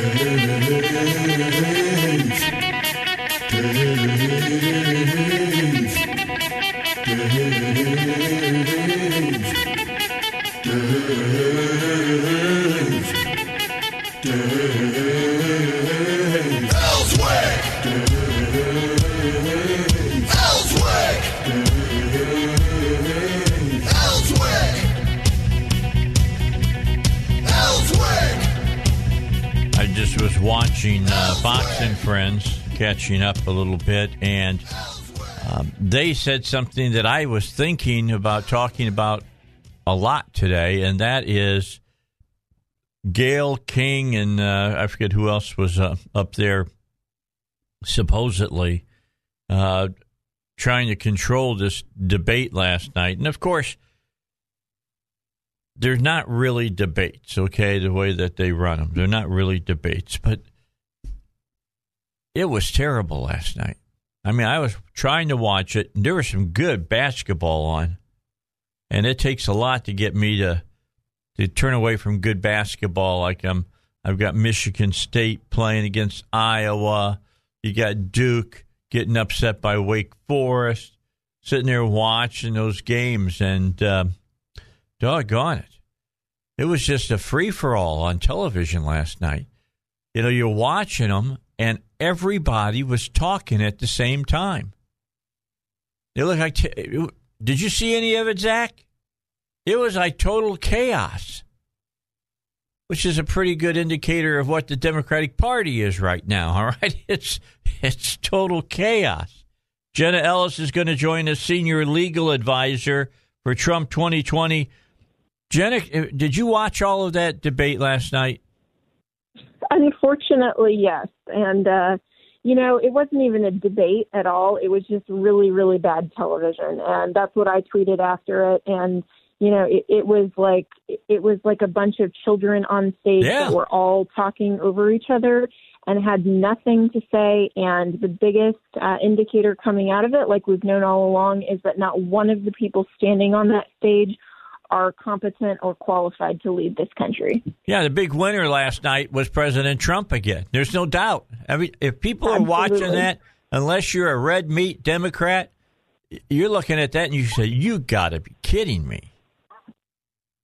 I watching uh, Fox and Friends, catching up a little bit, and um, they said something that I was thinking about talking about a lot today, and that is Gayle King and uh, I forget who else was uh, up there, supposedly uh, trying to control this debate last night, and of course there's not really debates, okay, the way that they run them. They're not really debates, but it was terrible last night. I mean, I was trying to watch it, and there was some good basketball on, and it takes a lot to get me to to turn away from good basketball. Like I'm, I've got Michigan State playing against Iowa. You got Duke getting upset by Wake Forest. Sitting there watching those games, and uh, doggone it. It was just a free for all on television last night. You know, you're watching them, and everybody was talking at the same time. It looked like. T- did you see any of it, Zach? It was like total chaos, which is a pretty good indicator of what the Democratic Party is right now. All right, it's it's total chaos. Jenna Ellis is going to join as senior legal advisor for Trump 2020. Jenna, uh, did you watch all of that debate last night? Unfortunately, yes. And, uh, you know, it wasn't even a debate at all. It was just really, really bad television. And that's what I tweeted after it. And, you know, it, it was like it was like a bunch of children on stage Yeah. that were all talking over each other and had nothing to say. And the biggest uh, indicator coming out of it, like we've known all along, is that not one of the people standing on that stage are competent or qualified to lead this country. Yeah, the big winner last night was President Trump again. There's no doubt. Every, if people are watching that, unless you're a red meat Democrat, you're looking at that and you say, "You got to be kidding me."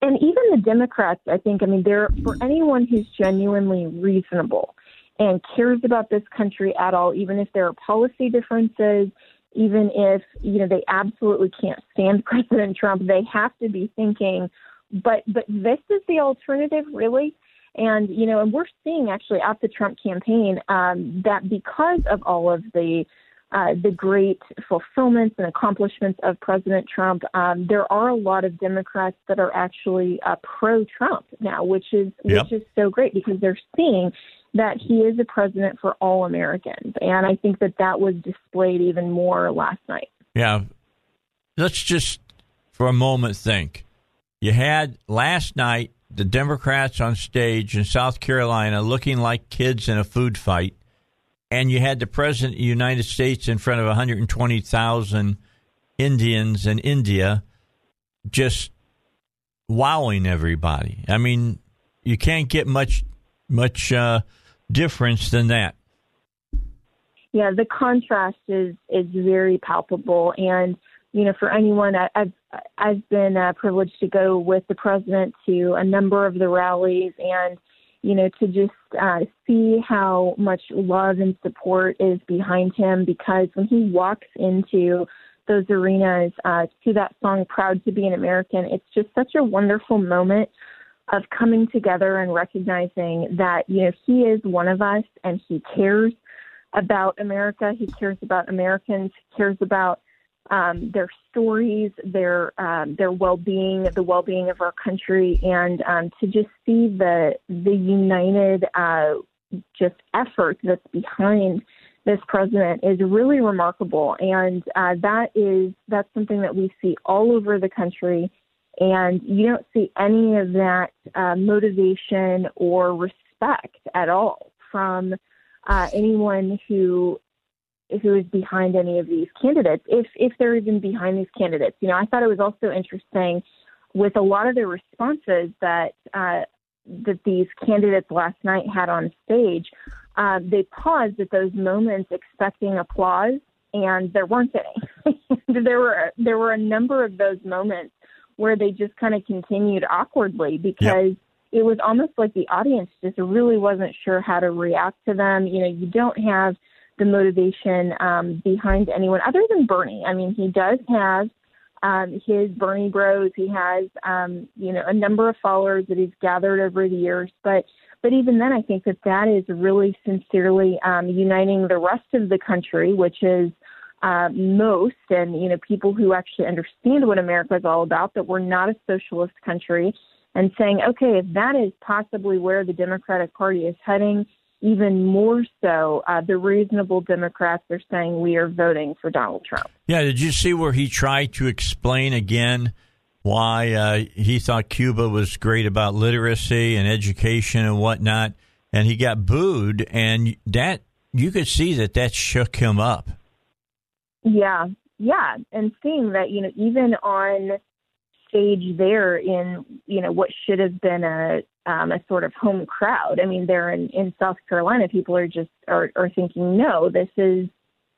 and even the Democrats, I think, I mean, they're for anyone who's genuinely reasonable and cares about this country at all, even if there are policy differences, even if you know they absolutely can't stand President Trump, they have to be thinking, but but this is the alternative, really. And you know, and we're seeing actually at the Trump campaign um, that because of all of the uh, the great fulfillments and accomplishments of President Trump, um, there are a lot of Democrats that are actually uh, pro-Trump now, which is Yep. which is so great because they're seeing that he is a president for all Americans, and I think that that was displayed even more last night. Yeah. Let's just for a moment think. You had last night the Democrats on stage in South Carolina looking like kids in a food fight, and you had the President of the United States in front of 120,000 Indians in India just wowing everybody. I mean, you can't get much much uh, difference than that. Yeah, the contrast is is very palpable, and you know, for anyone, I, I've I've been uh, privileged to go with the president to a number of the rallies, and you know, to just uh, see how much love and support is behind him, because when he walks into those arenas uh, to that song "Proud to Be an American," it's just such a wonderful moment of coming together and recognizing that you know he is one of us and he cares about America. He cares about Americans. He cares about um, their stories, their um, their well being, the well being of our country, and um, to just see the the united uh, just effort that's behind this president is really remarkable, and uh, that is that's something that we see all over the country, and you don't see any of that uh, motivation or respect at all from uh, anyone who who is behind any of these candidates, if if they're even behind these candidates. You know, I thought it was also interesting with a lot of the responses that uh, that these candidates last night had on stage. Uh, they paused at those moments expecting applause, and there weren't any. there were there were a number of those moments where they just kind of continued awkwardly because. It was almost like the audience just really wasn't sure how to react to them. You know, you don't have the motivation um, behind anyone other than Bernie. I mean, he does have um, his Bernie Bros. He has, um, you know, a number of followers that he's gathered over the years. But, but even then, I think that that is really sincerely um, uniting the rest of the country, which is uh, most, and you know, people who actually understand what America is all about. That we're not a socialist country, and saying, okay, if that is possibly where the Democratic Party is heading even more so, uh, the reasonable Democrats are saying we are voting for Donald Trump. Yeah, did you see where he tried to explain again why uh, he thought Cuba was great about literacy and education and whatnot, and he got booed, and that you could see that that shook him up. Yeah, yeah, and seeing that you know even on stage there in you know what should have been a um, a sort of home crowd. I mean, there in, in South Carolina, people are just are, are thinking, no, this is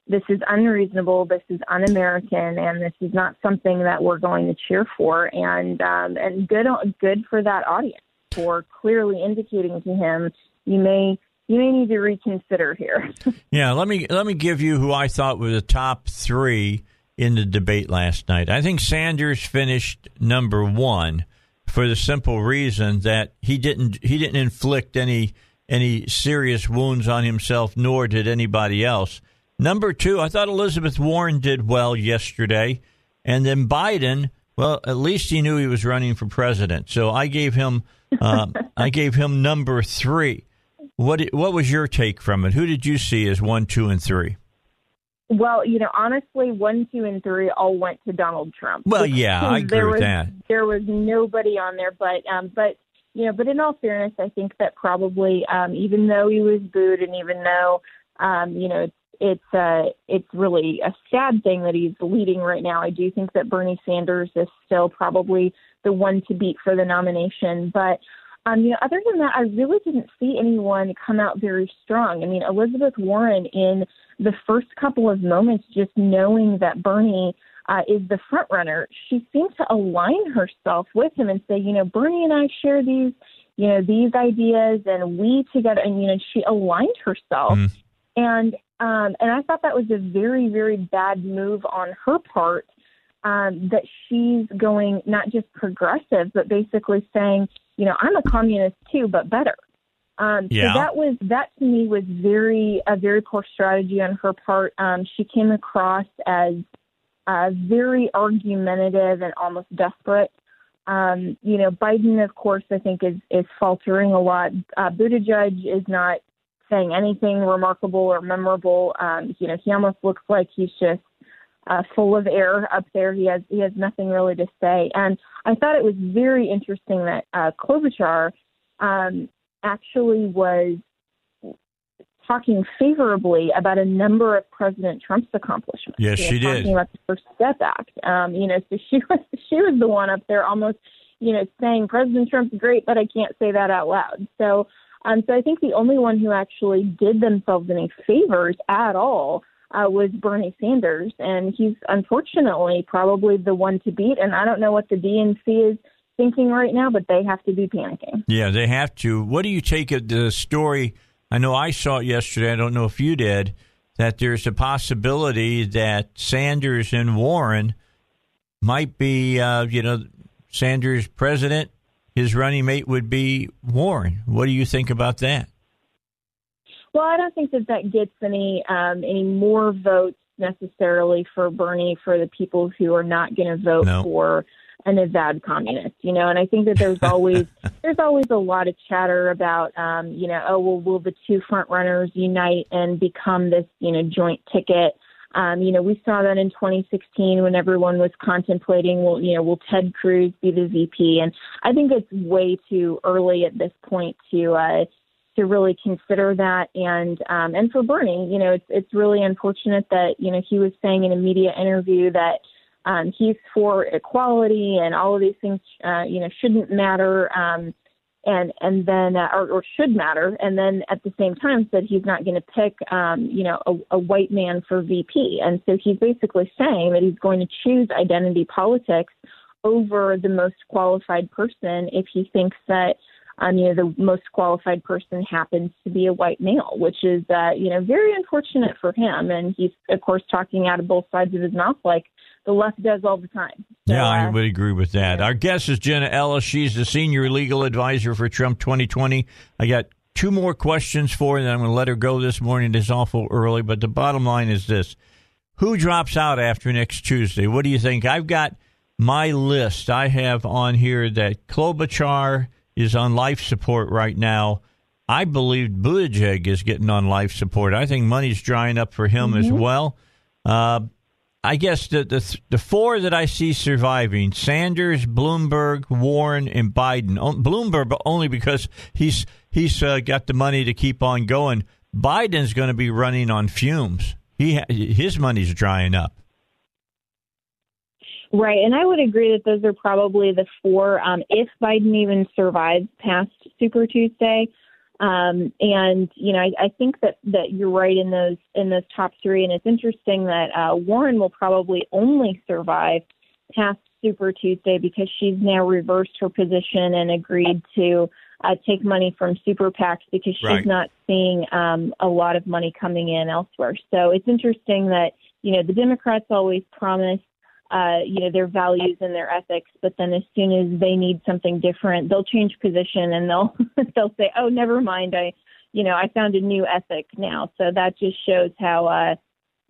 this is unreasonable, this is un-American, and this is not something that we're going to cheer for. And um, and good good for that audience for clearly indicating to him, you may you may need to reconsider here. yeah, let me let me give you who I thought were the top three in the debate last night. I think Sanders finished number one for the simple reason that he didn't he didn't inflict any any serious wounds on himself, nor did anybody else. Number two, I thought Elizabeth Warren did well yesterday, and then Biden. Well, at least he knew he was running for president, so I gave him uh, I gave him number three. What what was your take from it? Who did you see as one, two, and three? Well, you know, honestly, one, two, and three all went to Donald Trump. Well, yeah, I agree was, with that. There was nobody on there, but um, but you know, but in all fairness, I think that probably, um, even though he was booed, and even though, um, you know, it's it's uh, it's really a sad thing that he's leading right now. I do think that Bernie Sanders is still probably the one to beat for the nomination, but um, you know, other than that, I really didn't see anyone come out very strong. I mean, Elizabeth Warren in the first couple of moments, just knowing that Bernie uh, is the front runner, she seemed to align herself with him and say, you know, Bernie and I share these, you know, these ideas, and we together, and you know, she aligned herself, mm. and um, and I thought that was a very, very bad move on her part. Um, that she's going not just progressive, but basically saying, you know, I'm a communist too, but better. Um, yeah. So that was that to me was very a very poor strategy on her part. Um, she came across as uh, very argumentative and almost desperate. Um, you know, Biden, of course, I think is is faltering a lot. Uh, Buttigieg is not saying anything remarkable or memorable. Um, you know, he almost looks like he's just uh, full of air up there. He has he has nothing really to say. And I thought it was very interesting that uh, Klobuchar um, actually was talking favorably about a number of President Trump's accomplishments. Yes, she did. Talking about the First Step Act. Um, you know, so she was she was the one up there almost, you know, saying President Trump's great, but I can't say that out loud. So. Um, so I think the only one who actually did themselves any favors at all uh, was Bernie Sanders, and he's unfortunately probably the one to beat. And I don't know what the DNC is thinking right now, but they have to be panicking. Yeah, they have to. What do you take of the story? I know I saw it yesterday. I don't know if you did. That there's a possibility that Sanders and Warren might be, uh, you know, Sanders president. His running mate would be Warren. What do you think about that? Well, I don't think that that gets any um, any more votes necessarily for Bernie for the people who are not going to vote No. for an avowed communist, you know. And I think that there's always there's always a lot of chatter about, um, you know, oh well, will the two front runners unite and become this, you know, joint ticket? Um, you know, we saw that in 2016 when everyone was contemplating, well, you know, will Ted Cruz be the VP? And I think it's way too early at this point to uh, to really consider that. And um, and for Bernie, you know, it's it's really unfortunate that you know he was saying in a media interview that um, he's for equality and all of these things, uh, you know, shouldn't matter. Um, and and then uh, or, or should matter, and then at the same time said he's not going to pick, um, you know, a, a white man for VP, and so he's basically saying that he's going to choose identity politics over the most qualified person if he thinks that um, you know, the most qualified person happens to be a white male, which is, uh, you know, very unfortunate for him. And he's, of course, talking out of both sides of his mouth like the left does all the time. So, yeah, I uh, would agree with that. yeah. Our guest is Jenna Ellis. She's the senior legal advisor for Trump 2020. I got two more questions for her, and I'm going to let her go this morning. It's awful early, but the bottom line is this Who drops out after next Tuesday? What do you think? I've got my list. I have on here that Klobuchar is on life support right now. I believe Buttigieg is getting on life support. I think money's drying up for him as well. Uh, I guess the, the the four that I see surviving: Sanders, Bloomberg, Warren, and Biden. Bloomberg, only because he's he's uh, got the money to keep on going. Biden's going to be running on fumes. He ha- his money's drying up. Right, and I would agree that those are probably the four. Um, if Biden even survives past Super Tuesday, um, and you know, I, I think that that you're right in those in those top three. And it's interesting that uh, Warren will probably only survive past Super Tuesday because she's now reversed her position and agreed to uh, take money from super PACs because she's Right. not seeing um, a lot of money coming in elsewhere. So it's interesting that you know the Democrats always promise uh, you know, their values and their ethics, but then as soon as they need something different, they'll change position and they'll they'll say, "Oh, never mind. I, you know, I found a new ethic now." So that just shows how uh,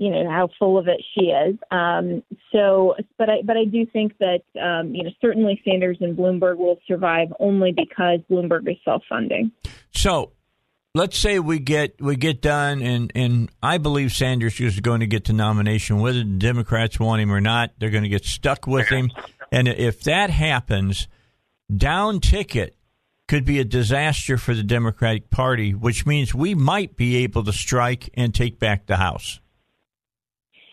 you know, how full of it she is. Um, so, but I but I do think that um, you know, certainly Sanders and Bloomberg will survive only because Bloomberg is self-funding. So let's say we get we get done, and and I believe Sanders is going to get the nomination, whether the Democrats want him or not. They're going to get stuck with him, and if that happens, down ticket could be a disaster for the Democratic Party, which means we might be able to strike and take back the House.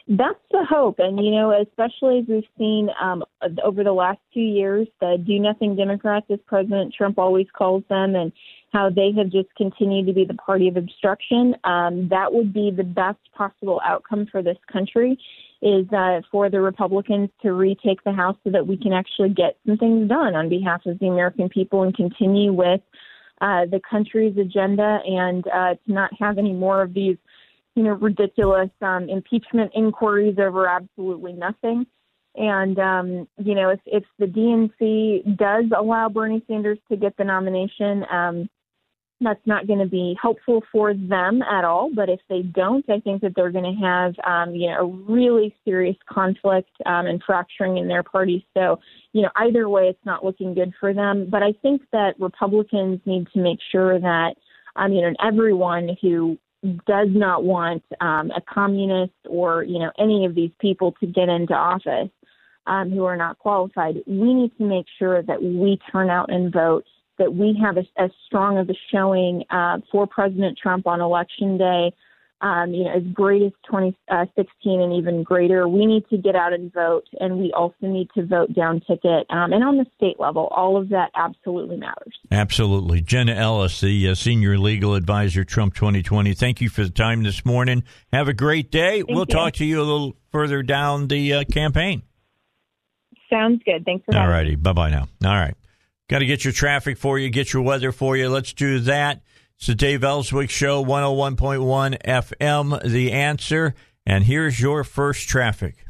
That's the hope, and you know, especially as we've seen um, over the last two years, the do nothing Democrats, as President Trump always calls them, and how they have just continued to be the party of obstruction. Um, that would be the best possible outcome for this country, is uh, for the Republicans to retake the House so that we can actually get some things done on behalf of the American people and continue with uh, the country's agenda and uh, to not have any more of these you know, ridiculous um, impeachment inquiries over absolutely nothing. And um, you know, if if the DNC does allow Bernie Sanders to get the nomination, um, that's not going to be helpful for them at all. But if they don't, I think that they're going to have um, you know a really serious conflict um, and fracturing in their party. So you know, either way, it's not looking good for them. But I think that Republicans need to make sure that um, you know, everyone who does not want um, a communist or you know any of these people to get into office um, who are not qualified. We need to make sure that we turn out and vote. That we have a, as strong of a showing uh, for President Trump on Election Day. Um, you know, as great as 2016 and even greater. We need to get out and vote, and we also need to vote down ticket. Um, and on the state level, all of that absolutely matters. Absolutely. Jenna Ellis, the uh, senior legal advisor, Trump 2020. Thank you for the time this morning. Have a great day. we'll you. talk to you a little further down the uh, campaign. Sounds good. Thanks for All righty. Bye bye now. All right. Got to get your traffic for you, get your weather for you. Let's do that. It's the Dave Elswick Show, 101.1 FM, The Answer. And here's your first traffic.